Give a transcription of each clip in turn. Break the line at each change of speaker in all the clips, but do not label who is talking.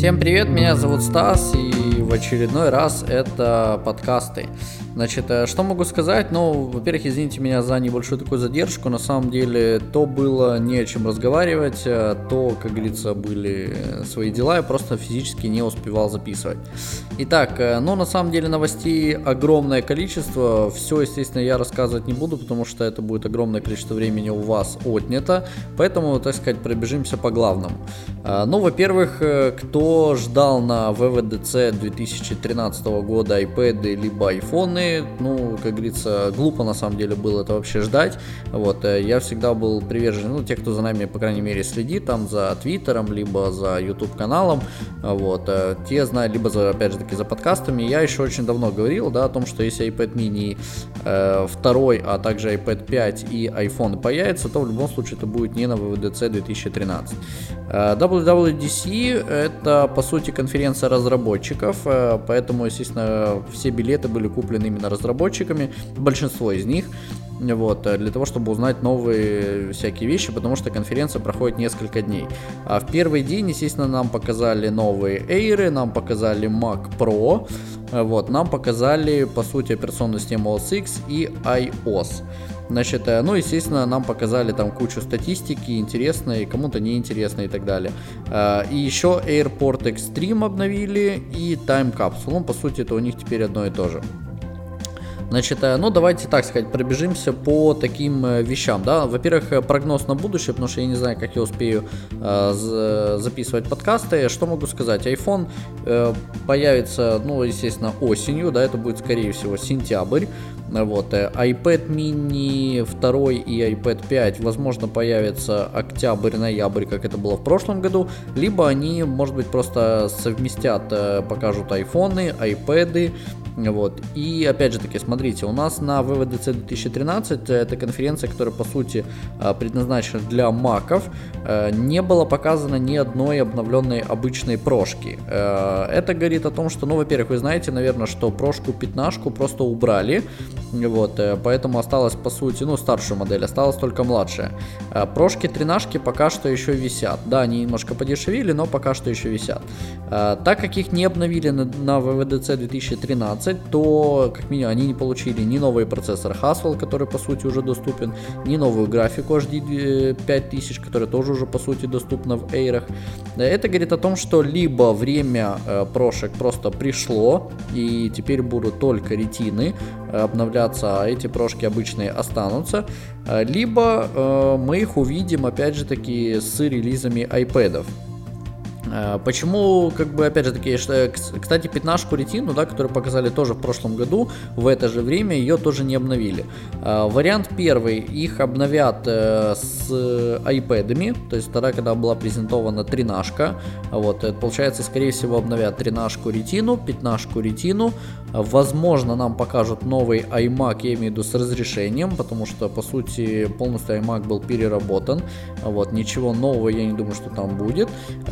Всем привет, меня зовут Стас, и в очередной раз это подкасты. Значит, э, что могу сказать? Ну, во-первых, извините меня за небольшую такую задержку. На самом деле, то было не о чем разговаривать, э, то, как говорится, были свои дела, я просто физически не успевал записывать. Итак, э, ну, на самом деле, новостей огромное количество. Все, естественно, я рассказывать не буду, потому что это будет огромное количество времени у вас отнято. Поэтому, так сказать, пробежимся по главному. Ну, во-первых, кто ждал на ВВДЦ 2013 года iPad либо стороны, ну, как говорится, глупо на самом деле было это вообще ждать. Вот, э, я всегда был привержен, ну, те, кто за нами, по крайней мере, следит, там, за Твиттером, либо за YouTube каналом, вот, э, те знают, либо, за, опять же таки, за подкастами. Я еще очень давно говорил, да, о том, что если iPad mini э, второй, а также iPad 5 и iPhone появится, то в любом случае это будет не на WWDC 2013. Э, WWDC это, по сути, конференция разработчиков, поэтому, естественно, все билеты были куплены именно разработчиками, большинство из них, вот, э, для того, чтобы узнать новые всякие вещи, потому что конференция проходит несколько дней. А в первый день, естественно, нам показали новые Air, нам показали Mac Pro, э, вот, нам показали, по сути, операционную систему OS X и iOS. Значит, ну, естественно, нам показали там кучу статистики, интересной, кому-то неинтересной и так далее. И еще Airport Extreme обновили и Time Capsule. Ну, по сути, это у них теперь одно и то же. Значит, э, ну давайте так сказать, пробежимся по таким э, вещам, да. Во-первых, э, прогноз на будущее, потому что я не знаю, как я успею э, записывать подкасты. Что могу сказать? iPhone э, появится, ну, естественно, осенью, да, это будет, скорее всего, сентябрь. Вот, iPad mini 2 и iPad 5, возможно, появится октябрь-ноябрь, как это было в прошлом году, либо они, может быть, просто совместят, покажут айфоны, iPad, вот. И опять же таки, смотрите, у нас на WWDC 2013, это конференция, которая по сути э, предназначена для маков, э, не было показано ни одной обновленной обычной прошки. Э, это говорит о том, что, ну, во-первых, вы знаете, наверное, что прошку 15 просто убрали, вот, поэтому осталось по сути, ну, старшую модель, осталась только младшая. Прошки 13 пока что еще висят. Да, они немножко подешевели, но пока что еще висят. Так как их не обновили на, на WWDC 2013, 12, то как минимум они не получили ни новый процессор Haswell, который по сути уже доступен, ни новую графику HD 5000, которая тоже уже по сути доступна в Air. Это говорит о том, что либо время э, прошек просто пришло, и теперь будут только ретины э, обновляться, а эти прошки обычные останутся, э, либо мы их увидим опять же таки с релизами iPad. Э, почему, как бы, опять же таки, что, кстати, пятнашку ретину, да, которую показали тоже в прошлом году, в это же время ее тоже не обновили. Э, вариант первый, их обновят э, с iPad'ами, то есть тогда, когда была презентована тринашка, вот, получается, скорее всего, обновят тринашку ретину, пятнашку ретину, возможно, нам покажут новый iMac, я имею в виду с разрешением, потому что, по сути, полностью iMac был переработан, вот, ничего нового я не думаю, что там будет,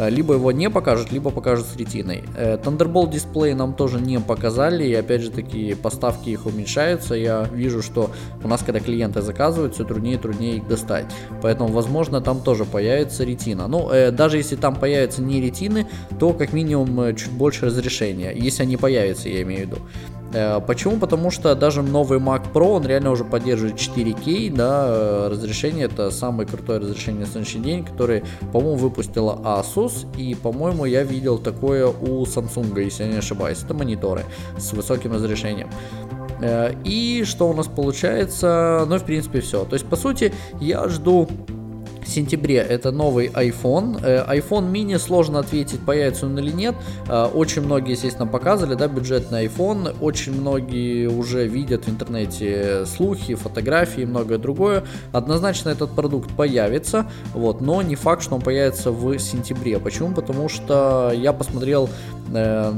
либо его не покажут, либо покажут с ретиной. Э, Thunderbolt дисплей нам тоже не показали, и опять же таки поставки их уменьшаются. Я вижу, что у нас, когда клиенты заказывают, все труднее и труднее их достать. Поэтому, возможно, там тоже появится ретина. Ну, э, даже если там появятся не ретины, то как минимум э, чуть больше разрешения, если они появятся, я имею в виду. Э, почему? Потому что даже новый Mac Pro, он реально уже поддерживает 4K, да, э, разрешение, это самое крутое разрешение на сегодняшний день, которое, по-моему, выпустила Asus, и, по-моему, я видел такое у Samsung, если я не ошибаюсь, это мониторы с высоким разрешением. Э, и что у нас получается? Ну, в принципе, все. То есть, по сути, я жду сентябре это новый iPhone. Э, iPhone mini сложно ответить, появится он или нет. Э, очень многие, естественно, показывали, да, бюджетный iPhone. Очень многие уже видят в интернете слухи, фотографии и многое другое. Однозначно этот продукт появится, вот, но не факт, что он появится в сентябре. Почему? Потому что я посмотрел Э,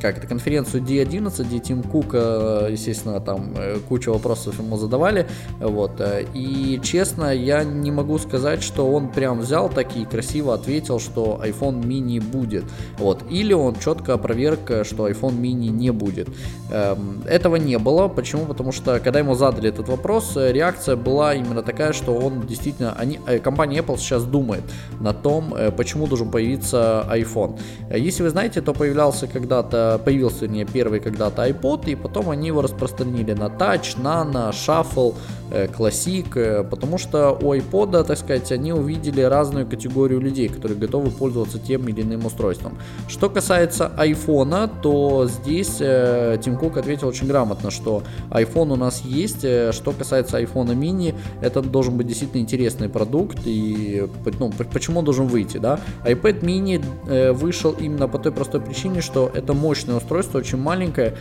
как это, конференцию D11, где Тим Кук, естественно, там куча вопросов ему задавали, вот, и честно, я не могу сказать, сказать, что он прям взял так и красиво ответил, что iPhone mini будет. Вот. Или он четко опроверг, что iPhone mini не будет. Эм, этого не было. Почему? Потому что, когда ему задали этот вопрос, реакция была именно такая, что он действительно, они, э, компания Apple сейчас думает на том, э, почему должен появиться iPhone. Если вы знаете, то появлялся когда-то, появился, не первый когда-то iPod, и потом они его распространили на Touch, Nano, Shuffle, Э, э, потому что у iPod, так сказать, они увидели разную категорию людей, которые готовы пользоваться тем или иным устройством. Что касается iPhone, то здесь э, Тим Кук ответил очень грамотно, что iPhone у нас есть. Что касается iPhone mini, это должен быть действительно интересный продукт и ну, почему он должен выйти, да? iPad mini вышел именно по той простой причине, что это мощное устройство, очень маленькое,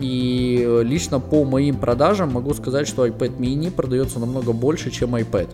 и лично по моим продажам могу сказать, что iPad mini продается намного больше, чем iPad.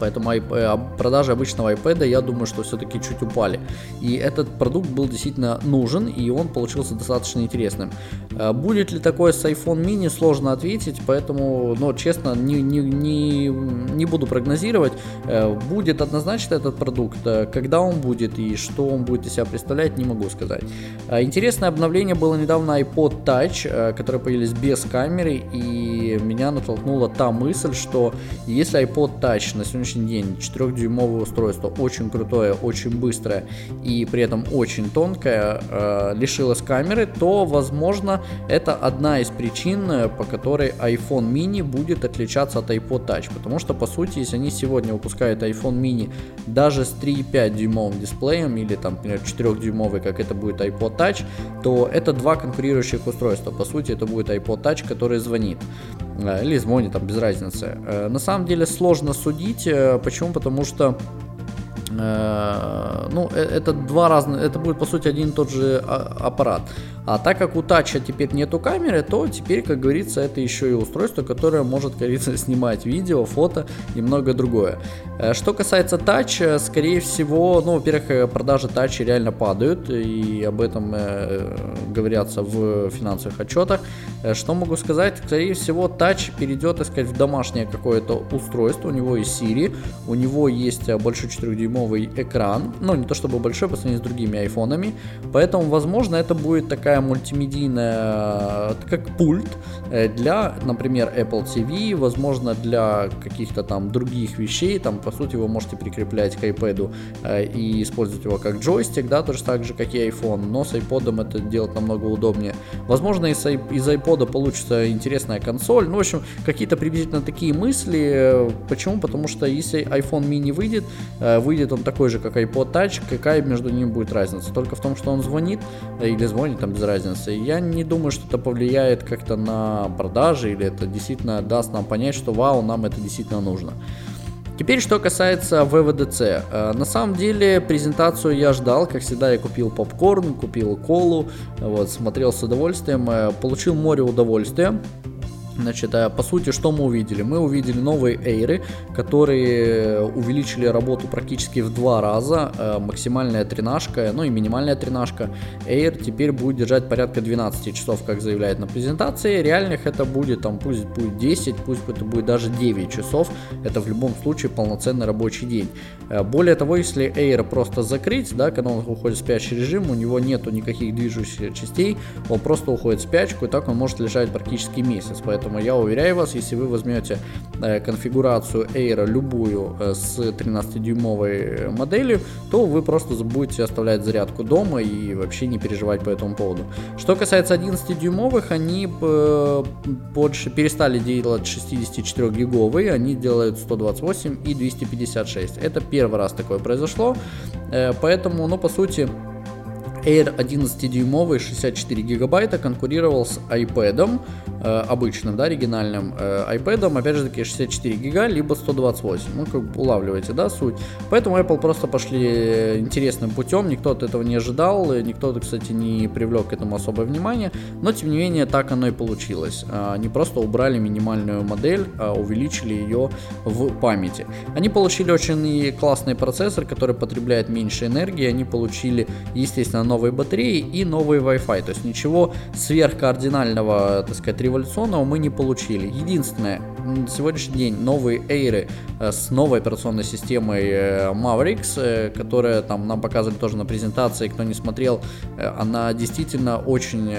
Поэтому э, продажи обычного iPad, я думаю, что все-таки чуть упали. И этот продукт был действительно нужен, и он получился достаточно интересным. Э, будет ли такое с iPhone mini, сложно ответить, поэтому, но честно, не, не, не, не буду прогнозировать. Э, будет однозначно этот продукт, когда он будет и что он будет из себя представлять, не могу сказать. Интересное обновление было недавно iPod Touch, которые появились без камеры, и меня натолкнула та мысль, что если iPod Touch на сегодняшний сегодняшний день 4-дюймовое устройство очень крутое, очень быстрое и при этом очень тонкое э, лишилось камеры, то возможно это одна из причин, э, по которой iPhone mini будет отличаться от iPod Touch. Потому что по сути, если они сегодня выпускают iPhone mini даже с 3,5 дюймовым дисплеем или там, например, 4 дюймовый, как это будет iPod Touch, то это два конкурирующих устройства. По сути, это будет iPod Touch, который звонит. Э, или звонит, там без разницы. Э, на самом деле сложно судить. Э, почему? Потому что ну, это два разных, это будет по сути один и тот же а, аппарат. А так как у тача теперь нету камеры, то теперь, как говорится, это еще и устройство, которое может, как говорится, снимать видео, фото и многое другое. Э, что касается тач, э, скорее всего, ну, во-первых, э, продажи тачи реально падают, и об этом говорятся в финансовых отчетах. Что могу сказать? Скорее всего, тач перейдет, так сказать, в домашнее какое-то устройство. У него есть Siri, у него есть большой 4-дюймовый экран, ну, не то чтобы большой по сравнению с другими айфонами, поэтому, возможно, это будет такая такая мультимедийная, как пульт э, для, например, Apple TV, возможно, для каких-то там других вещей, там, по сути, вы можете прикреплять к iPad э, и использовать его как джойстик, да, точно так же, как и iPhone, но с iPod это делать намного удобнее. Возможно, из, из iPod получится интересная консоль, ну, в общем, какие-то приблизительно такие мысли. Почему? Потому что если iPhone mini выйдет, э, выйдет он такой же, как iPod Touch, какая между ними будет разница? Только в том, что он звонит или звонит там без разницы. Я не думаю, что это повлияет как-то на продажи или это действительно даст нам понять, что вау, нам это действительно нужно. Теперь, что касается ВВДЦ. Э, на самом деле, презентацию я ждал, как всегда, я купил попкорн, купил колу, вот, смотрел с удовольствием, э, получил море удовольствия. Значит, э, по сути, что мы увидели? Мы увидели новые эйры, которые увеличили работу практически в два раза. Э, максимальная тренажка, ну и минимальная тренажка. Air теперь будет держать порядка 12 часов, как заявляет на презентации. Реальных это будет, там, пусть будет 10, пусть это будет даже 9 часов. Это в любом случае полноценный рабочий день. Э, более того, если Air просто закрыть, да, когда он уходит в спящий режим, у него нету никаких движущихся частей, он просто уходит в спячку, и так он может лежать практически месяц. Поэтому Поэтому я уверяю вас, если вы возьмете э, конфигурацию Air любую э, с 13-дюймовой моделью, то вы просто будете оставлять зарядку дома и вообще не переживать по этому поводу. Что касается 11-дюймовых, они э, больше перестали делать 64 гиговые, они делают 128 и 256. Это первый раз такое произошло, поэтому, ну, по сути, Air 11-дюймовый 64 гигабайта конкурировал с iPad э, обычным, да, оригинальным э, iPad, опять же таки 64 гига, либо 128. Ну, как улавливаете, да, суть. Поэтому Apple просто пошли интересным путем, никто от этого не ожидал, никто, кстати, не привлек к этому особое внимание, но, тем не менее, так оно и получилось. А, они просто убрали минимальную модель, а увеличили ее в памяти. Они получили очень классный процессор, который потребляет меньше энергии, они получили, естественно, новые батареи и новый Wi-Fi. То есть ничего сверхкардинального, так сказать, революционного мы не получили. Единственное, на сегодняшний день новые Air э, с новой операционной системой э, Mavericks, э, которая там нам показывали тоже на презентации, кто не смотрел, она действительно очень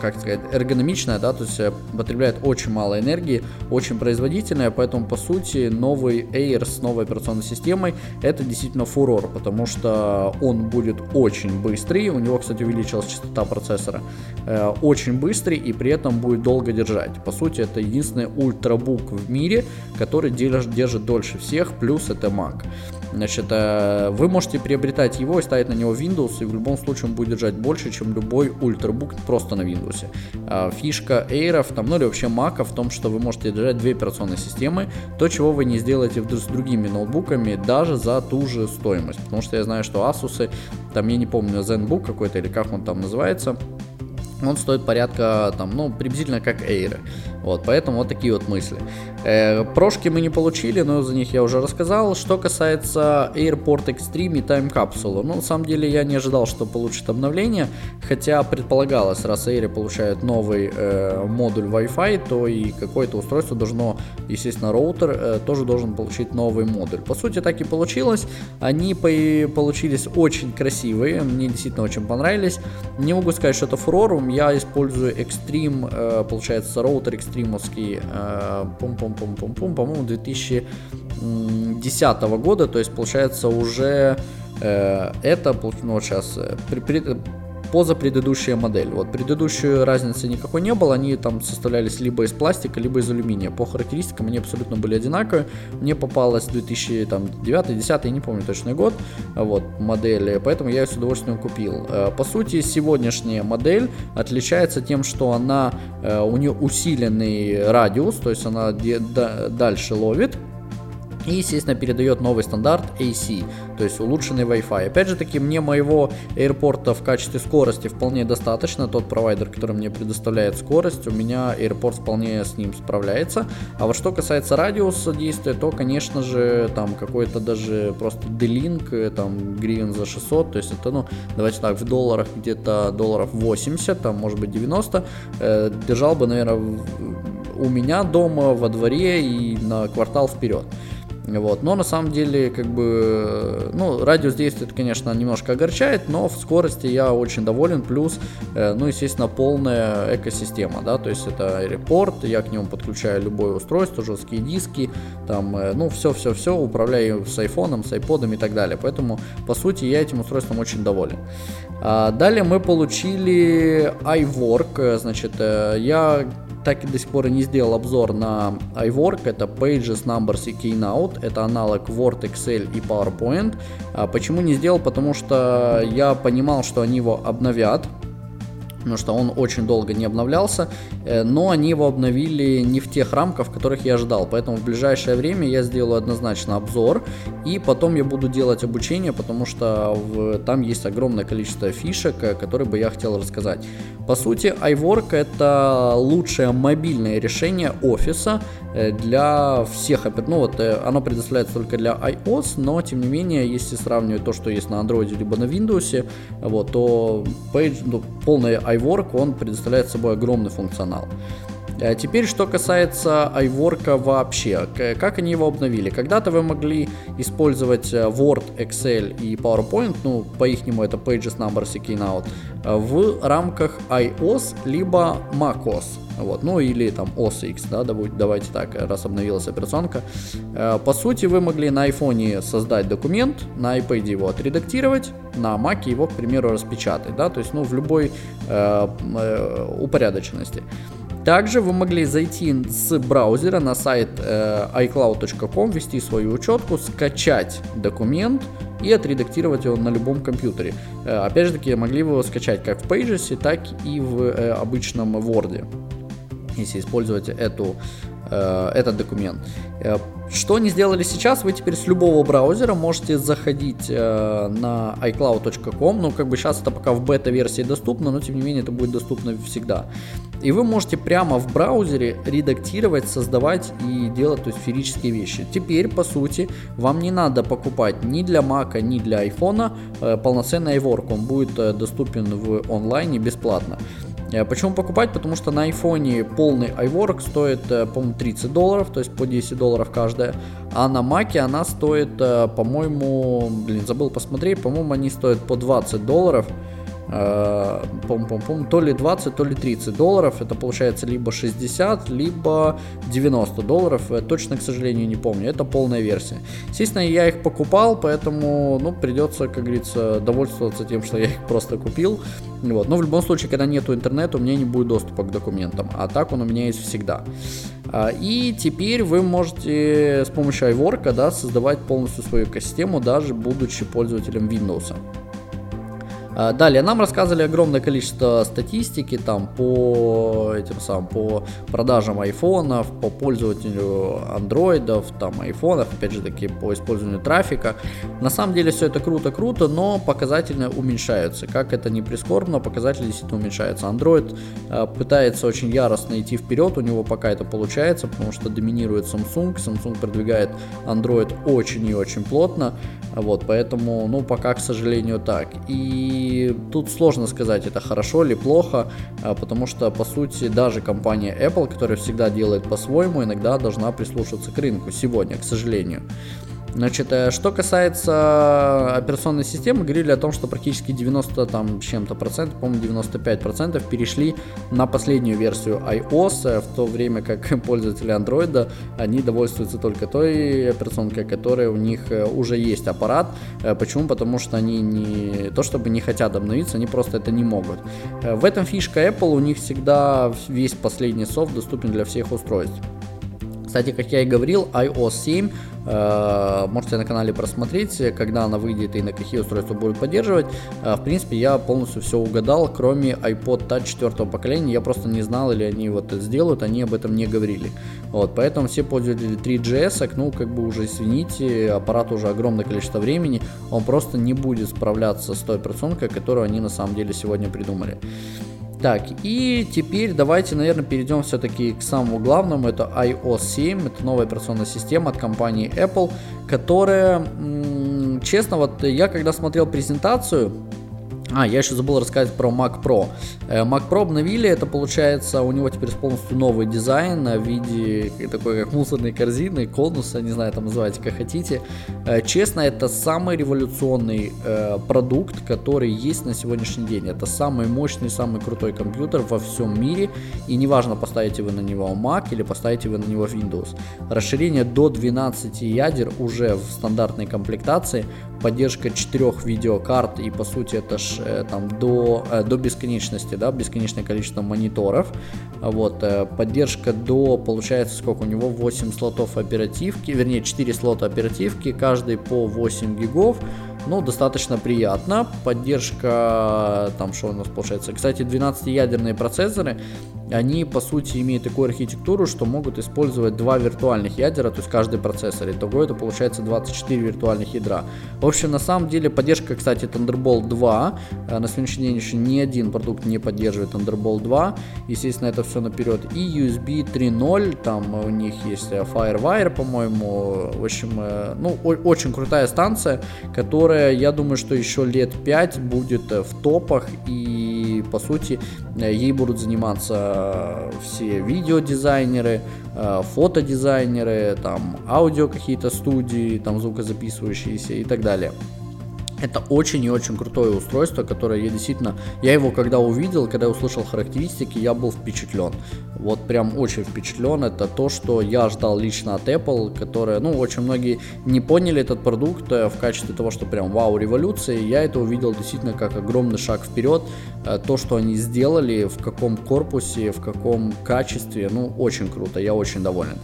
как сказать, эргономичная, да, то есть потребляет очень мало энергии, очень производительная, поэтому, по сути, новый Air с новой операционной системой это действительно фурор, потому что он будет очень быстрый, у него, кстати, увеличилась частота процессора, э, очень быстрый и при этом будет долго держать. По сути, это единственный ультрабук в мире, который держит, держит дольше всех, плюс это Mac. Значит, э, вы можете приобретать его и ставить на него Windows, и в любом случае он будет держать больше, чем любой ультрабук просто на Windows. А фишка Air, там, ну или вообще Mac в том, что вы можете держать две операционные системы, то, чего вы не сделаете с другими ноутбуками, даже за ту же стоимость. Потому что я знаю, что Asus, там, я не помню, ZenBook какой-то или как он там называется, он стоит порядка, там, ну, приблизительно как Air. Вот, поэтому вот такие вот мысли. Э, прошки мы не получили, но за них я уже рассказал. Что касается Airport Extreme и Time Capsule, ну, на самом деле я не ожидал, что получит обновление, хотя предполагалось, раз Air получает новый э, модуль Wi-Fi, то и какое-то устройство должно, естественно, роутер э, тоже должен получить новый модуль. По сути, так и получилось. Они по получились очень красивые, мне действительно очень понравились. Не могу сказать, что это фурор, я использую Extreme, э, получается, роутер Extreme стримовский, э, пум-пум-пум-пум-пум, по-моему, 2010 года, то есть получается уже э, это, ну вот сейчас, э, при, при, позапредыдущая модель. Вот предыдущую разницы никакой не было, они там составлялись либо из пластика, либо из алюминия. По характеристикам они абсолютно были одинаковые. Мне попалась 2009-2010, я не помню точный год, вот, модели, поэтому я ее с удовольствием купил. Э, по сути, сегодняшняя модель отличается тем, что она, э, у нее усиленный радиус, то есть она дальше ловит, и, естественно, передает новый стандарт AC, то есть улучшенный Wi-Fi. Опять же таки, мне моего AirPort в качестве скорости вполне достаточно. Тот провайдер, который мне предоставляет скорость, у меня AirPort вполне с ним справляется. А вот что касается радиуса действия, то, конечно же, там какой-то даже просто D-Link, э, там гривен за 600, то есть это, ну, давайте так, в долларах где-то долларов 80, там, может быть, 90, э, держал бы, наверное, у меня дома, во дворе и на квартал вперед. Вот. Но на самом деле, как бы, ну, радиус действия, конечно, немножко огорчает, но в скорости я очень доволен. Плюс, э, ну, естественно, полная экосистема, да, то есть это репорт, я к нему подключаю любое устройство, жесткие диски, там, э, ну, все-все-все, управляю с айфоном, с айподом и так далее. Поэтому, по сути, я этим устройством очень доволен. А далее мы получили iWork, значит, э, я так и до сих пор не сделал обзор на iWork. Это Pages, Numbers и Keynote. Это аналог Word, Excel и PowerPoint. А почему не сделал? Потому что я понимал, что они его обновят потому что он очень долго не обновлялся, э, но они его обновили не в тех рамках, в которых я ожидал, поэтому в ближайшее время я сделаю однозначно обзор, и потом я буду делать обучение, потому что в, там есть огромное количество фишек, э, которые бы я хотел рассказать. По сути, iWork это лучшее мобильное решение офиса э, для всех, ну вот оно предоставляется только для iOS, но тем не менее, если сравнивать то, что есть на Android либо на Windows, вот, то Page, ну, полное iWork, он предоставляет собой огромный функционал. А теперь, что касается iWork вообще, как они его обновили. Когда-то вы могли использовать э, Word, Excel и PowerPoint, ну, по-ихнему это Pages, Numbers и Keynote, э, в рамках iOS либо macOS. Вот, ну или там OS X, да, давайте так, раз обновилась операционка. Э, по сути, вы могли на iPhone создать документ, на iPad его отредактировать, на Mac его, к примеру, распечатать, да, то есть, ну, в любой э, э, упорядоченности. Также вы могли зайти с браузера на сайт э, iCloud.com, ввести свою учетку, скачать документ и отредактировать его на любом компьютере. Э, опять же таки, могли вы его скачать как в Pages, так и в э, обычном Word, если использовать эту этот документ. Э, что они сделали сейчас, вы теперь с любого браузера можете заходить э, на iCloud.com, ну как бы сейчас это пока в бета-версии доступно, но тем не менее это будет доступно всегда. И вы можете прямо в браузере редактировать, создавать и делать то есть, сферические вещи. Теперь, по сути, вам не надо покупать ни для Mac, ни для iPhone э, полноценный iWork. Он будет э, доступен в онлайне бесплатно. Э, почему покупать? Потому что на iPhone полный iWork стоит, э, по-моему, 30 долларов, то есть по 10 долларов каждая. А на Mac она стоит, э, по-моему, блин, забыл посмотреть, по-моему, они стоят по 20 долларов пом -пом -пом, то ли 20, то ли 30 долларов. Это получается либо 60, либо 90 долларов. Точно, к сожалению, не помню. Это полная версия. Естественно, я их покупал, поэтому, ну, придется, как говорится, довольствоваться тем, что я их просто купил. Вот. Но в любом случае, когда нету интернета, у меня не будет доступа к документам. А так он у меня есть всегда. А, и теперь вы можете с помощью iWork да, создавать полностью свою экосистему, даже будучи пользователем Windows. А, далее нам рассказывали огромное количество статистики там по этим самым по продажам айфонов, по пользователю андроидов, там айфонов, опять же таки по использованию трафика. На самом деле все это круто-круто, но показатели уменьшаются. Как это не прискорбно, показатели действительно уменьшаются. Android э, пытается очень яростно идти вперед, у него пока это получается, потому что доминирует Samsung. Samsung продвигает Android очень и очень плотно. Вот, поэтому, ну, пока, к сожалению, так. И тут сложно сказать, это хорошо или плохо, а, потому что, по сути, даже компания Apple, которая всегда делает по-своему, иногда должна прислушаться к рынку сегодня, к сожалению. Значит, э, что касается операционной системы, говорили о том, что практически 90 там чем-то процентов, по-моему 95 процентов перешли на последнюю версию iOS, э, в то время как пользователи Android, они довольствуются только той операционкой, которая у них э, уже есть аппарат. Почему? Потому что они не то чтобы не хотят обновиться, они просто это не могут. В этом фишка Apple, у них всегда весь последний софт доступен для всех устройств. Кстати, как я и говорил, iOS 7 э, можете на канале просмотреть, когда она выйдет и на какие устройства будет поддерживать. Э, в принципе, я полностью все угадал, кроме iPod Touch 4 поколения. Я просто не знал, или они вот это сделают, они об этом не говорили. Вот, поэтому все пользователи 3GS, ну, как бы уже извините, аппарат уже огромное количество времени, он просто не будет справляться с той операционкой, которую они на самом деле сегодня придумали. Так, и теперь давайте, наверное, перейдем все-таки к самому главному. Это iOS 7, это новая операционная система от компании Apple, которая, честно, вот я когда смотрел презентацию, а, я еще забыл рассказать про Mac Pro. Э, Mac Pro обновили, это получается, у него теперь полностью новый дизайн в виде такой как мусорной корзины, конуса, не знаю, там называйте как хотите. Э, честно, это самый революционный э, продукт, который есть на сегодняшний день. Это самый мощный, самый крутой компьютер во всем мире, и неважно, поставите вы на него Mac или поставите вы на него Windows. Расширение до 12 ядер уже в стандартной комплектации, поддержка 4 видеокарт, и по сути это ж Э, там до, э, до бесконечности, да, бесконечное количество мониторов. Вот, э, поддержка до, получается, сколько у него, 8 слотов оперативки, вернее, 4 слота оперативки, каждый по 8 гигов. Ну, достаточно приятно. Поддержка, там, что у нас получается, кстати, 12-ядерные процессоры, они по сути имеют такую архитектуру, что могут использовать два виртуальных ядера, то есть каждый процессор. Итого это получается 24 виртуальных ядра. В общем, на самом деле поддержка, кстати, Thunderbolt 2. Э, на сегодняшний день еще ни один продукт не поддерживает Thunderbolt 2. Естественно, это все наперед. И USB 3.0, там у них есть э, FireWire, по-моему. В общем, э, ну, очень крутая станция, которая, я думаю, что еще лет 5 будет в топах и, по сути, ей будут заниматься все видеодизайнеры, э, фотодизайнеры, там аудио какие-то студии, там звукозаписывающиеся и так далее. Это очень и очень крутое устройство, которое я действительно, я его когда увидел, когда я услышал характеристики, я был впечатлен. Вот прям очень впечатлен. Это то, что я ждал лично от Apple, которая, ну, очень многие не поняли этот продукт э, в качестве того, что прям вау, революция. Я это увидел действительно как огромный шаг вперед. Э, то, что они сделали, в каком корпусе, в каком качестве, ну, очень круто, я очень доволен.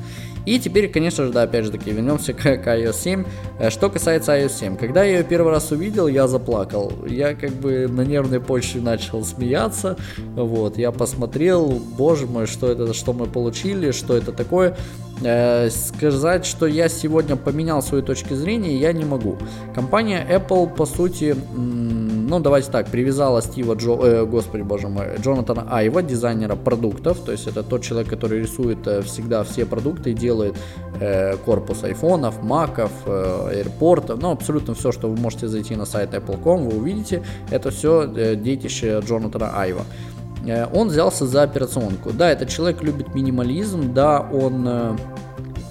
И теперь, конечно же, да, опять же таки, вернемся к, к iOS 7. Э, что касается iOS 7. Когда я ее первый раз увидел, я заплакал. Я как бы на нервной почве начал смеяться. Вот, я посмотрел, боже мой, что это, что мы получили, что это такое. Э, сказать, что я сегодня поменял свои точки зрения, я не могу. Компания Apple, по сути, ну давайте так, привязала Стива Джо, э, господи боже мой, Джонатана Айва, дизайнера продуктов, то есть это тот человек, который рисует э, всегда все продукты делает э, корпус айфонов, маков, э, аэропортов, ну абсолютно все, что вы можете зайти на сайт Apple.com, вы увидите, это все э, детище Джонатана Айва. Э, он взялся за операционку. Да, этот человек любит минимализм, да, он э,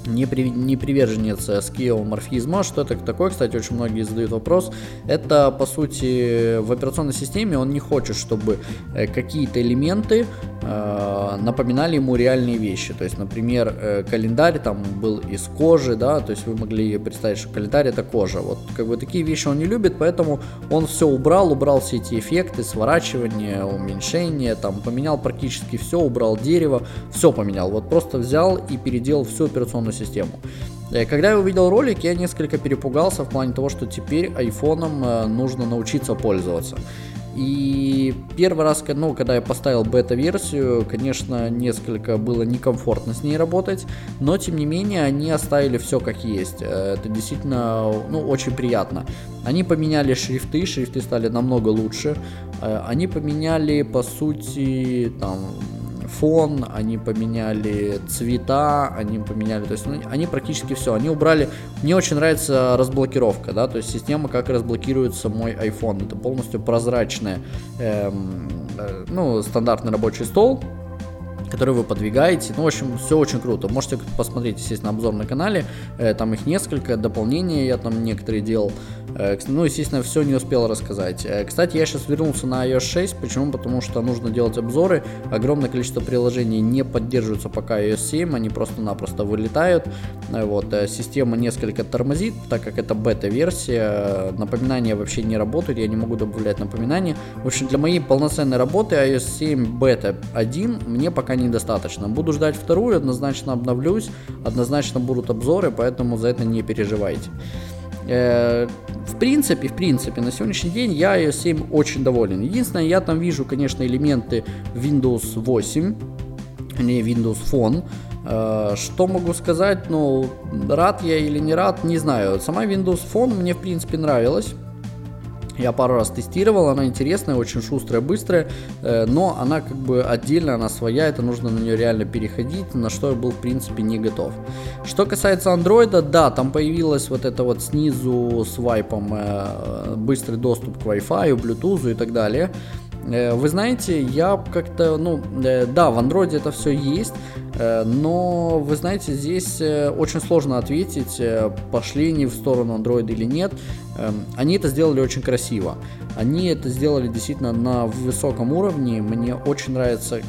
не, при, не приверженец скеоморфизма. Что это такое, кстати, очень многие задают вопрос. Это, по сути, в операционной системе он не хочет, чтобы э, какие-то элементы э, напоминали ему реальные вещи. То есть, например, э, календарь там был из кожи, да, то есть вы могли представить, что календарь это кожа. Вот как бы такие вещи он не любит, поэтому он все убрал, убрал все эти эффекты, сворачивание, уменьшение, там поменял практически все, убрал дерево, все поменял. Вот просто взял и переделал всю операционную систему. Э, когда я увидел ролик, я несколько перепугался в плане того, что теперь айфоном э, нужно научиться пользоваться. И первый раз, ну, когда я поставил бета-версию, конечно, несколько было некомфортно с ней работать, но тем не менее они оставили все как есть. Э, это действительно, ну, очень приятно. Они поменяли шрифты, шрифты стали намного лучше. Они поменяли, по сути, там, фон, они поменяли цвета, они поменяли, то есть ну, они практически все, они убрали, мне очень нравится разблокировка, да, то есть система, как разблокируется мой iPhone, это полностью прозрачная, эм, э, ну, стандартный рабочий стол, который вы подвигаете. Ну, в общем, все очень круто. Можете посмотреть, естественно, обзор на канале. Э, там их несколько, дополнения я там некоторые делал. Э, ну, естественно, все не успел рассказать. Э, кстати, я сейчас вернулся на iOS 6. Почему? Потому что нужно делать обзоры. Огромное количество приложений не поддерживаются пока iOS 7. Они просто-напросто вылетают. Вот, система несколько тормозит, так как это бета-версия. Напоминания вообще не работают. Я не могу добавлять напоминания. В общем, для моей полноценной работы iOS 7 бета 1 мне пока недостаточно. Буду ждать вторую, однозначно обновлюсь, однозначно будут обзоры, поэтому за это не переживайте. Э, в принципе, в принципе, на сегодняшний день я iOS 7 очень доволен. Единственное, я там вижу, конечно, элементы Windows 8, не Windows Phone. Э, что могу сказать? Ну, рад я или не рад, не знаю. Сама Windows Phone мне, в принципе, нравилась. Я пару раз тестировал, она интересная, очень шустрая, быстрая, э, но она как бы отдельно, она своя, это нужно на нее реально переходить, на что я был в принципе не готов. Что касается андроида, да, там появилась вот это вот снизу с вайпом э, быстрый доступ к Wi-Fi, Bluetooth и так далее. Э, вы знаете, я как-то, ну, да, в андроиде это все есть, но, вы знаете, здесь очень сложно ответить, пошли они в сторону андроида или нет. Эм, они это сделали очень красиво. Они это сделали действительно на высоком уровне. Мне очень нравится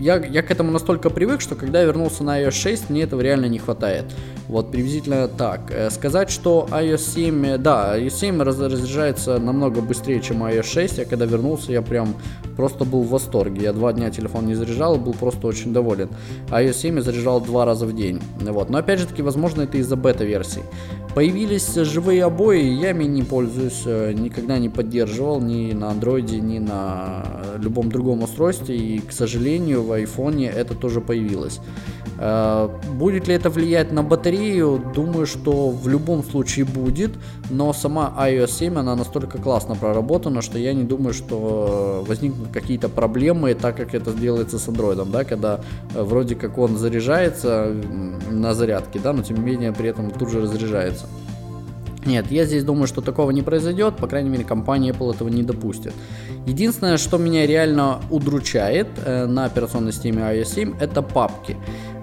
я, я к этому настолько привык, что когда я вернулся на iOS 6, мне этого реально не хватает. Вот приблизительно так. Э, сказать, что iOS 7, э, да, iOS 7 разряжается намного быстрее, чем iOS 6. Я когда вернулся, я прям просто был в восторге. Я два дня телефон не заряжал был просто очень доволен. iOS 7 я заряжал два раза в день. Вот. Но опять же таки, возможно, это из-за бета-версий. Появились живые обои, я ими не пользуюсь, э, никогда не поддерживал ни на андроиде, ни на любом другом устройстве. И, к сожалению, в айфоне это тоже появилось. Э, будет ли это влиять на батарею? Думаю, что в любом случае будет, но сама iOS 7, она настолько классно проработана, что я не думаю, что возникнут какие-то проблемы, так как это делается с Android, да, когда э, вроде как он заряжается на зарядке, да, но тем не менее при этом тут же разряжается. Нет, я здесь думаю, что такого не произойдет, по крайней мере, компания Apple этого не допустит. Единственное, что меня реально удручает э, на операционной системе iOS 7, это папки.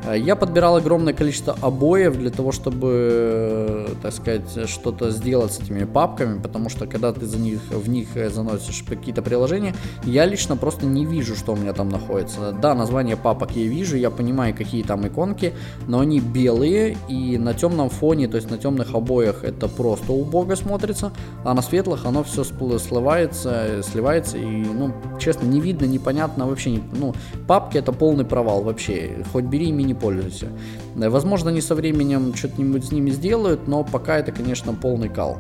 Э, я подбирал огромное количество обоев для того, чтобы, э, так сказать, что-то сделать с этими папками, потому что когда ты за них, в них э, заносишь какие-то приложения, я лично просто не вижу, что у меня там находится. Да, название папок я вижу, я понимаю, какие там иконки, но они белые и на темном фоне, то есть на темных обоях это просто убого смотрится, а на светлых оно все сливается, сливается и, ну, честно, не видно, непонятно вообще, ну, папки это полный провал вообще, хоть бери мини пользуйся. Возможно, они со временем что-нибудь с ними сделают, но пока это, конечно, полный кал.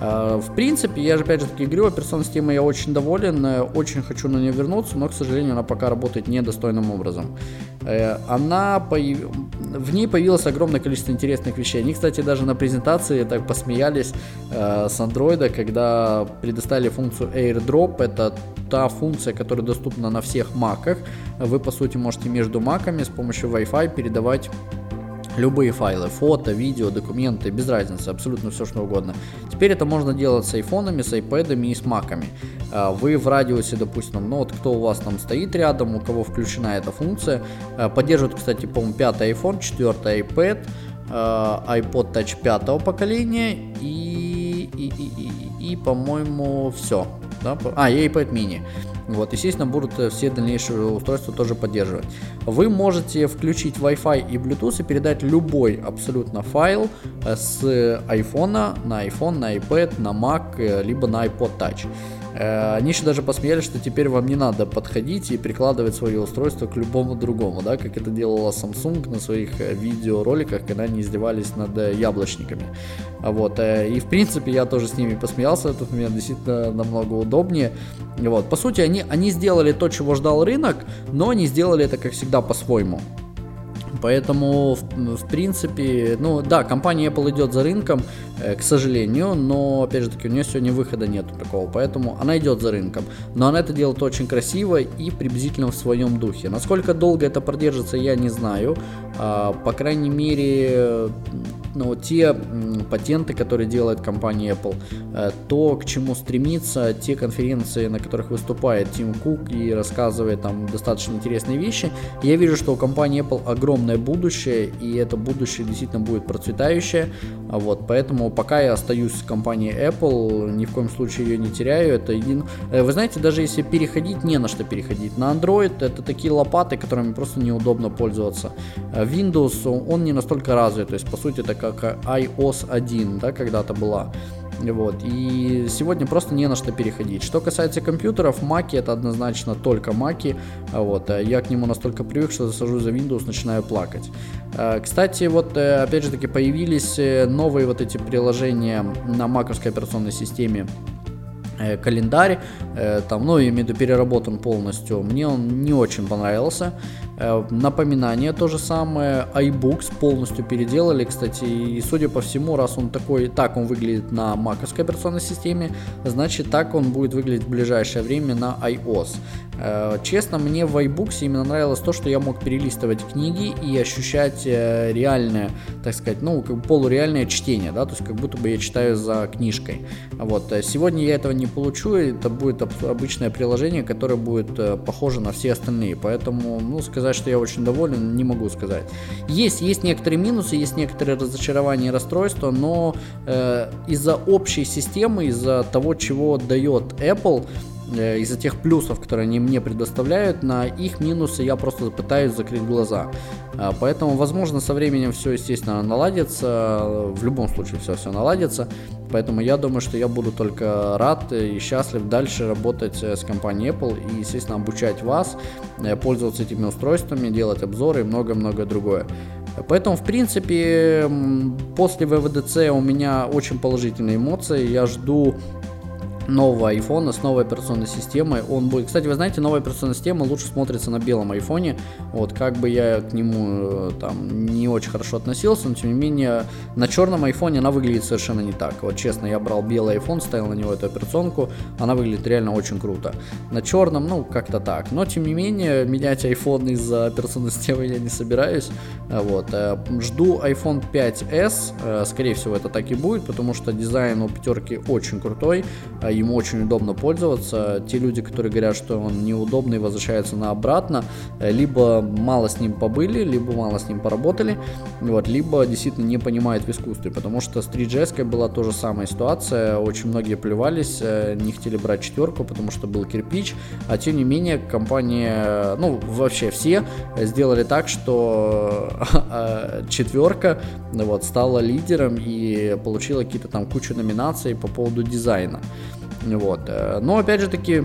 А, в принципе, я же опять же таки говорю, операционной системой я очень доволен, э, очень хочу на нее вернуться, но, к сожалению, она пока работает недостойным образом. Э, она появ... В ней появилось огромное количество интересных вещей. Они, кстати, даже на презентации так посмеялись э, с андроида, когда предоставили функцию AirDrop. Это та функция, которая доступна на всех маках. Вы, по сути, можете между маками с помощью Wi-Fi передавать любые файлы, фото, видео, документы, без разницы, абсолютно все что угодно. Теперь это можно делать с айфонами, с айпэдами и с маками. А, вы в радиусе, допустим, ну вот кто у вас там стоит рядом, у кого включена эта функция, а, поддерживает, кстати, по-моему, пятый iPhone, четвертый iPad, iPod Touch пятого поколения и, и, и, и, и по-моему, все. Да? А, и iPad mini. Вот, естественно, будут э, все дальнейшие устройства тоже поддерживать. Вы можете включить Wi-Fi и Bluetooth и передать любой абсолютно файл э, с iPhone на iPhone, на iPad, на Mac, э, либо на iPod Touch. Э, они еще даже посмеялись, что теперь вам не надо подходить и прикладывать свое устройство к любому другому, да, как это делала Samsung на своих э, видеороликах, когда они издевались над э, яблочниками. Вот, и в принципе я тоже с ними посмеялся, этот момент действительно намного удобнее. Вот, по сути, они, они сделали то, чего ждал рынок, но они сделали это, как всегда, по-своему. Поэтому, в, в принципе, ну да, компания Apple идет за рынком, к сожалению, но, опять же таки, у нее сегодня выхода нет такого, поэтому она идет за рынком. Но она это делает очень красиво и приблизительно в своем духе. Насколько долго это продержится, я не знаю. А, по крайней мере, ну, те патенты, которые делает компания Apple, э, то, к чему стремится, те конференции, на которых выступает Тим Кук и рассказывает там достаточно интересные вещи, я вижу, что у компании Apple огромное будущее, и это будущее действительно будет процветающее, вот, поэтому пока я остаюсь с компанией Apple, ни в коем случае ее не теряю, это един... Э, вы знаете, даже если переходить, не на что переходить, на Android это такие лопаты, которыми просто неудобно пользоваться, э, Windows, он не настолько развит, то есть, по сути, это как iOS 1, да, когда-то была. Вот. И сегодня просто не на что переходить. Что касается компьютеров, Маки это однозначно только Маки. Вот. Я к нему настолько привык, что засажу за Windows, начинаю плакать. Э, кстати, вот э, опять же таки появились э, новые вот эти приложения на маковской операционной системе календарь, там, ну, имею в виду переработан полностью, мне он не очень понравился. Э, напоминание то же самое. iBooks полностью переделали, кстати, и судя по всему, раз он такой, так он выглядит на маковской операционной системе, значит так он будет выглядеть в ближайшее время на iOS. Э, честно, мне в iBooks именно нравилось то, что я мог перелистывать книги и ощущать э, реальное, так сказать, ну, как бы полуреальное чтение, да, то есть как будто бы я читаю за книжкой. Вот. Сегодня я этого не получу, это будет обычное приложение, которое будет похоже на все остальные, поэтому, ну, сказать сказать, что я очень доволен, не могу сказать. Есть, есть некоторые минусы, есть некоторые разочарования и расстройства, но э, из-за общей системы, из-за того, чего дает Apple, из-за тех плюсов, которые они мне предоставляют, на их минусы я просто пытаюсь закрыть глаза. Э, поэтому, возможно, со временем все, естественно, наладится. В любом случае, все, все наладится. Поэтому я думаю, что я буду только рад и счастлив дальше работать э, с компанией Apple и, естественно, обучать вас, э, пользоваться этими устройствами, делать обзоры и много-много другое. Поэтому, в принципе, после ВВДЦ у меня очень положительные эмоции. Я жду нового iPhone с новой операционной системой. Он будет, кстати, вы знаете, новая операционная система лучше смотрится на белом iPhone. Вот как бы я к нему э, там не очень хорошо относился, но тем не менее на черном iPhone она выглядит совершенно не так. Вот честно, я брал белый iPhone, ставил на него эту операционку, она выглядит реально очень круто. На черном, ну, как-то так. Но тем не менее, менять iPhone из-за операционной системы я не собираюсь. Вот. Э, жду iPhone 5s, э, скорее всего это так и будет, потому что дизайн у пятерки очень крутой ему очень удобно пользоваться. Те люди, которые говорят, что он неудобный, возвращаются на обратно, э, либо мало с ним побыли, либо мало с ним поработали, вот, либо действительно не понимают в искусстве, потому что с 3GS была тоже самая ситуация, очень многие плевались, э, не хотели брать четверку, потому что был кирпич, а тем не менее компания, ну вообще все сделали так, что э, четверка вот, стала лидером и получила какие-то там кучу номинаций по поводу дизайна. Вот. Э, но опять же таки,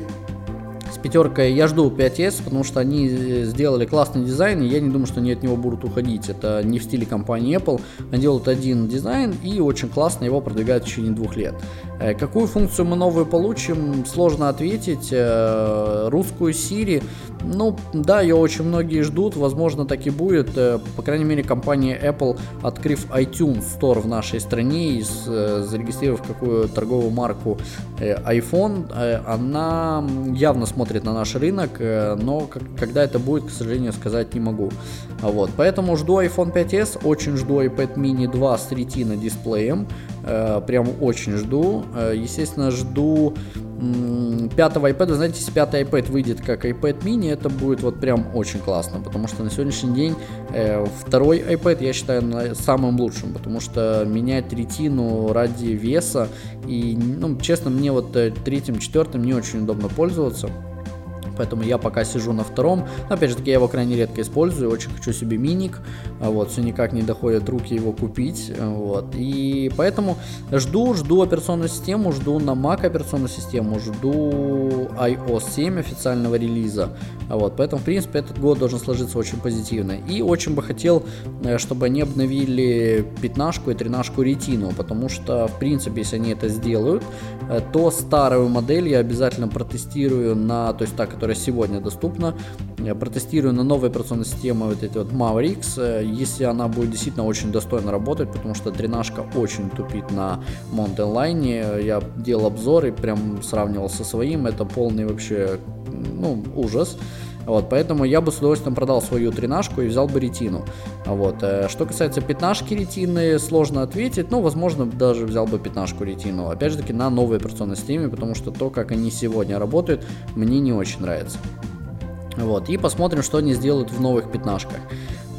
пятерка, я жду 5S, потому что они сделали классный дизайн, и я не думаю, что они от него будут уходить. Это не в стиле компании Apple. Они делают один дизайн и очень классно его продвигают в течение двух лет. Э, какую функцию мы новую получим, сложно ответить. Э, русскую Siri, ну да, ее очень многие ждут, возможно так и будет. Э, по крайней мере, компания Apple, открыв iTunes Store в нашей стране и зарегистрировав какую торговую марку iPhone, она явно смотрит на наш рынок, но когда это будет, к сожалению, сказать не могу. Вот, поэтому жду iPhone 5s, очень жду iPad mini 2 с Retina дисплеем, прям очень жду. Э, естественно, жду пятого iPad. Знаете, если пятый iPad выйдет как iPad mini, это будет вот прям очень классно, потому что на сегодняшний день э, второй iPad я считаю самым лучшим, потому что менять ретину ради веса и, ну, честно, мне вот э, третьим, четвертым не очень удобно пользоваться поэтому я пока сижу на втором. Но, опять же таки, я его крайне редко использую, очень хочу себе миник, а вот, все никак не доходят руки его купить, вот, и поэтому жду, жду операционную систему, жду на Mac операционную систему, жду iOS 7 официального релиза, вот, поэтому, в принципе, этот год должен сложиться очень позитивно, и очень бы хотел, э, чтобы они обновили 15 и 13 ретину, потому что, в принципе, если они это сделают, э, то старую модель я обязательно протестирую на, то есть та, которая которая сегодня доступна. Я протестирую на новой операционной системе вот эти вот Mavericks, э, если она будет действительно очень достойно работать, потому что тренажка очень тупит на Mountain Line. Я делал и прям сравнивал со своим, это полный вообще ну, ужас. Вот, поэтому я бы с удовольствием продал свою тренажку и взял бы ретину. Вот. Э, что касается пятнашки ретины, сложно ответить, но, возможно, даже взял бы пятнашку ретину. Опять же таки, на новой операционной системе, потому что то, как они сегодня работают, мне не очень нравится. Вот, и посмотрим, что они сделают в новых пятнашках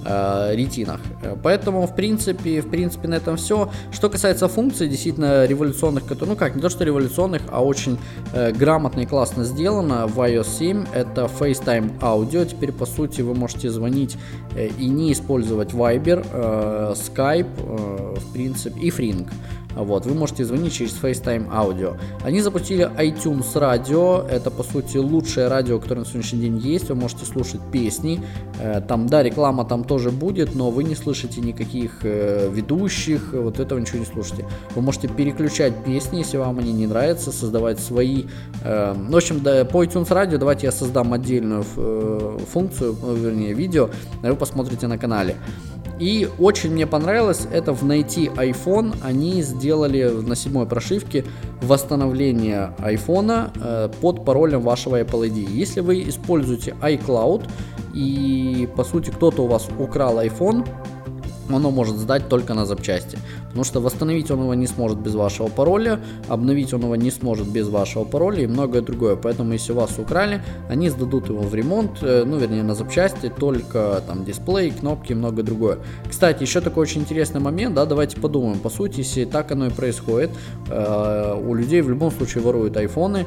э, ретинах. Поэтому, в принципе, в принципе, на этом все. Что касается функций, действительно революционных, которые, ну как, не то что революционных, а очень э, грамотно и классно сделано в iOS 7, это FaceTime аудио. Теперь, по сути, вы можете звонить э, и не использовать Viber, э, Skype, э, в принципе, и Fring. Вот, вы можете звонить через FaceTime аудио. Они запустили iTunes радио. Это, по сути, лучшее радио, которое на сегодняшний день есть. Вы можете слушать песни. Э, там, да, реклама там тоже будет, но вы не слышите никаких э, ведущих. Вот этого ничего не слушаете. Вы можете переключать песни, если вам они не нравятся, создавать свои. Э, в общем, да, по iTunes радио давайте я создам отдельную функцию, вернее, видео, а вы посмотрите на канале. И очень мне понравилось это в найти iPhone. Они сделали на седьмой прошивке восстановление iPhone э, под паролем вашего Apple ID. Если вы используете iCloud и по сути кто-то у вас украл iPhone, оно может сдать только на запчасти. Потому что восстановить он его не сможет без вашего пароля, обновить он его не сможет без вашего пароля и многое другое. Поэтому если вас украли, они сдадут его в ремонт, э, ну вернее на запчасти, только там дисплей, кнопки и многое другое. Кстати, еще такой очень интересный момент, да, давайте подумаем. По сути, если так оно и происходит, э, у людей в любом случае воруют айфоны,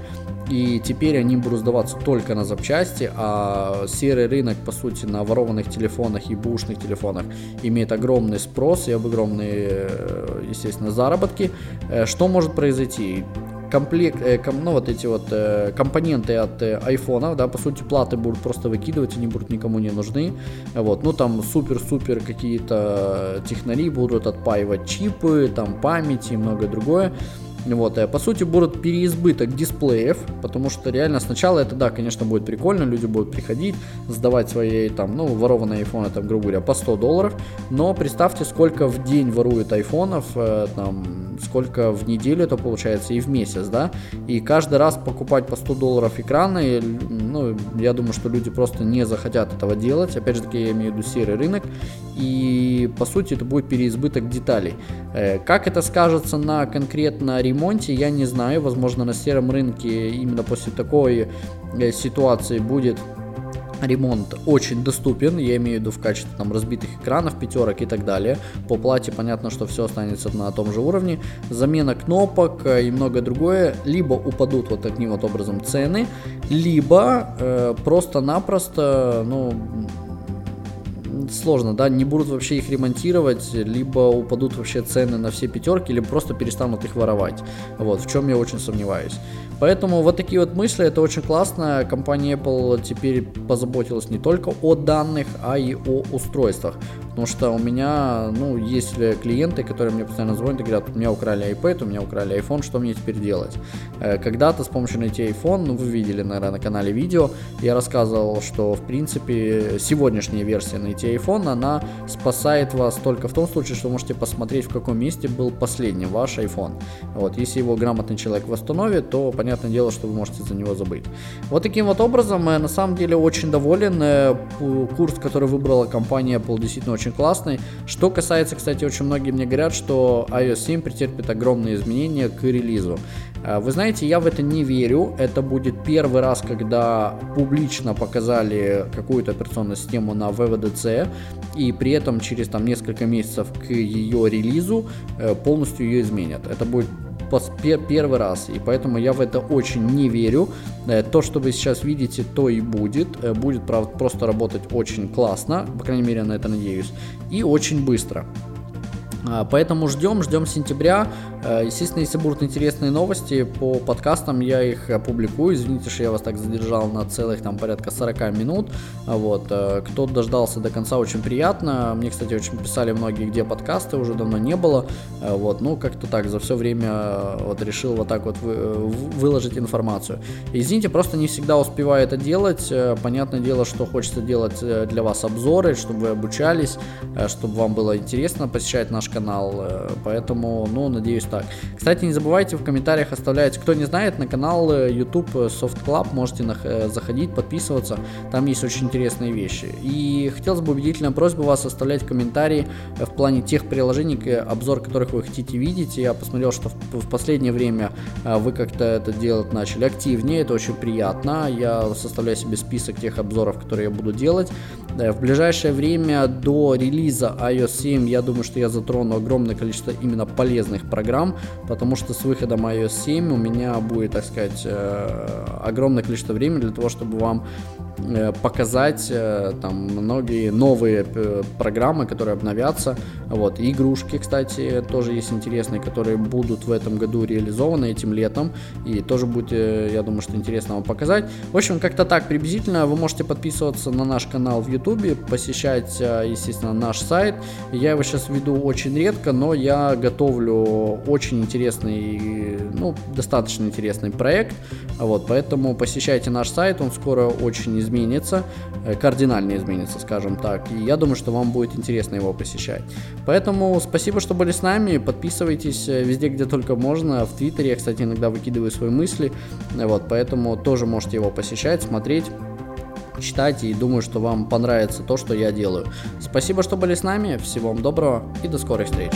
и теперь они будут сдаваться только на запчасти, а серый рынок, по сути, на ворованных телефонах и бушных телефонах имеет огромный спрос и огромные, э, естественно, заработки. Э, что может произойти? комплект, э, ну вот эти вот компоненты от айфонов, да, по сути платы будут просто выкидывать, они будут никому не нужны, вот, ну там супер-супер какие-то технари будут отпаивать чипы, там память и многое другое, вот, и, по сути, будет переизбыток дисплеев, потому что реально сначала это, да, конечно, будет прикольно, люди будут приходить, сдавать свои, там, ну, ворованные айфоны, там, грубо говоря, по 100 долларов, но представьте, сколько в день воруют айфонов, э, там, сколько в неделю это получается и в месяц, да, и каждый раз покупать по 100 долларов экраны, ну, я думаю, что люди просто не захотят этого делать, опять же таки, я имею в виду серый рынок, и, по сути, это будет переизбыток деталей. Э, как это скажется на конкретно ремонте, я не знаю. Возможно, на сером рынке именно после такой э, ситуации будет ремонт очень доступен, я имею в виду в качестве там разбитых экранов, пятерок и так далее. По плате понятно, что все останется на том же уровне. Замена кнопок э, и многое другое. Либо упадут вот таким вот образом цены, либо э, просто-напросто, ну, сложно, да, не будут вообще их ремонтировать, либо упадут вообще цены на все пятерки, либо просто перестанут их воровать. Вот, в чем я очень сомневаюсь. Поэтому вот такие вот мысли, это очень классно. Компания Apple теперь позаботилась не только о данных, а и о устройствах. Потому что у меня, ну, есть клиенты, которые мне постоянно звонят и говорят, у меня украли iPad, у меня украли iPhone, что мне теперь делать? Э, когда-то с помощью найти iPhone, ну, вы видели, наверное, на канале видео, я рассказывал, что, в принципе, сегодняшняя версия найти iPhone, она спасает вас только в том случае, что вы можете посмотреть, в каком месте был последний ваш iPhone. Вот, если его грамотный человек восстановит, то, понятное дело, что вы можете за него забыть. Вот таким вот образом, э, на самом деле, очень доволен. Э, курс, который выбрала компания Apple, действительно очень очень классный. Что касается, кстати, очень многие мне говорят, что iOS 7 претерпит огромные изменения к релизу. А, вы знаете, я в это не верю. Это будет первый раз, когда публично показали какую-то операционную систему на VVDC, и при этом через там несколько месяцев к ее релизу э, полностью ее изменят. Это будет первый раз, и поэтому я в это очень не верю. Э, то, что вы сейчас видите, то и будет. Э, будет, правда, просто работать очень классно, по крайней мере, на это надеюсь, и очень быстро. А, поэтому ждем, ждем сентября. Э, естественно, если будут интересные новости по подкастам, я их опубликую. Извините, что я вас так задержал на целых там порядка 40 минут. А вот. Э, кто дождался до конца, очень приятно. Мне, кстати, очень писали многие, где подкасты, уже давно не было. Э, вот. Ну, как-то так, за все время вот решил вот так вот выложить информацию. Извините, просто не всегда успеваю это делать. Понятное дело, что хочется делать для вас обзоры, чтобы вы обучались, чтобы вам было интересно посещать наш канал. Поэтому, ну, надеюсь, так. Кстати, не забывайте в комментариях оставлять, кто не знает, на канал э, YouTube Soft Club можете э, заходить, подписываться, там есть очень интересные вещи. И хотелось бы убедительная просьба вас оставлять комментарии э, в плане тех приложений, обзор которых вы хотите видеть. Я посмотрел, что в последнее время вы как-то это делать начали активнее, это очень приятно. Я составляю себе список тех обзоров, которые я буду делать. В ближайшее время до релиза iOS 7 я думаю, что я затрону огромное количество именно полезных программ потому что с выходом iOS 7 у меня будет, так сказать, э, огромное количество времени для того, чтобы вам показать э, там многие новые э, программы, которые обновятся. Вот. игрушки, кстати, тоже есть интересные, которые будут в этом году реализованы этим летом. И тоже будет, я думаю, что интересно вам показать. В общем, как-то так приблизительно. Вы можете подписываться на наш канал в YouTube, посещать, естественно, наш сайт. Я его сейчас веду очень редко, но я готовлю очень интересный, ну, достаточно интересный проект. Вот, поэтому посещайте наш сайт, он скоро очень изменится, э, кардинально изменится, скажем так. И я думаю, что вам будет интересно его посещать. Поэтому спасибо, что были с нами. Подписывайтесь э, везде, где только можно. В Твиттере я, кстати, иногда выкидываю свои мысли. Вот, поэтому тоже можете его посещать, смотреть читать и думаю, что вам понравится то, что я делаю. Спасибо, что были с нами, всего вам доброго и до скорых встреч.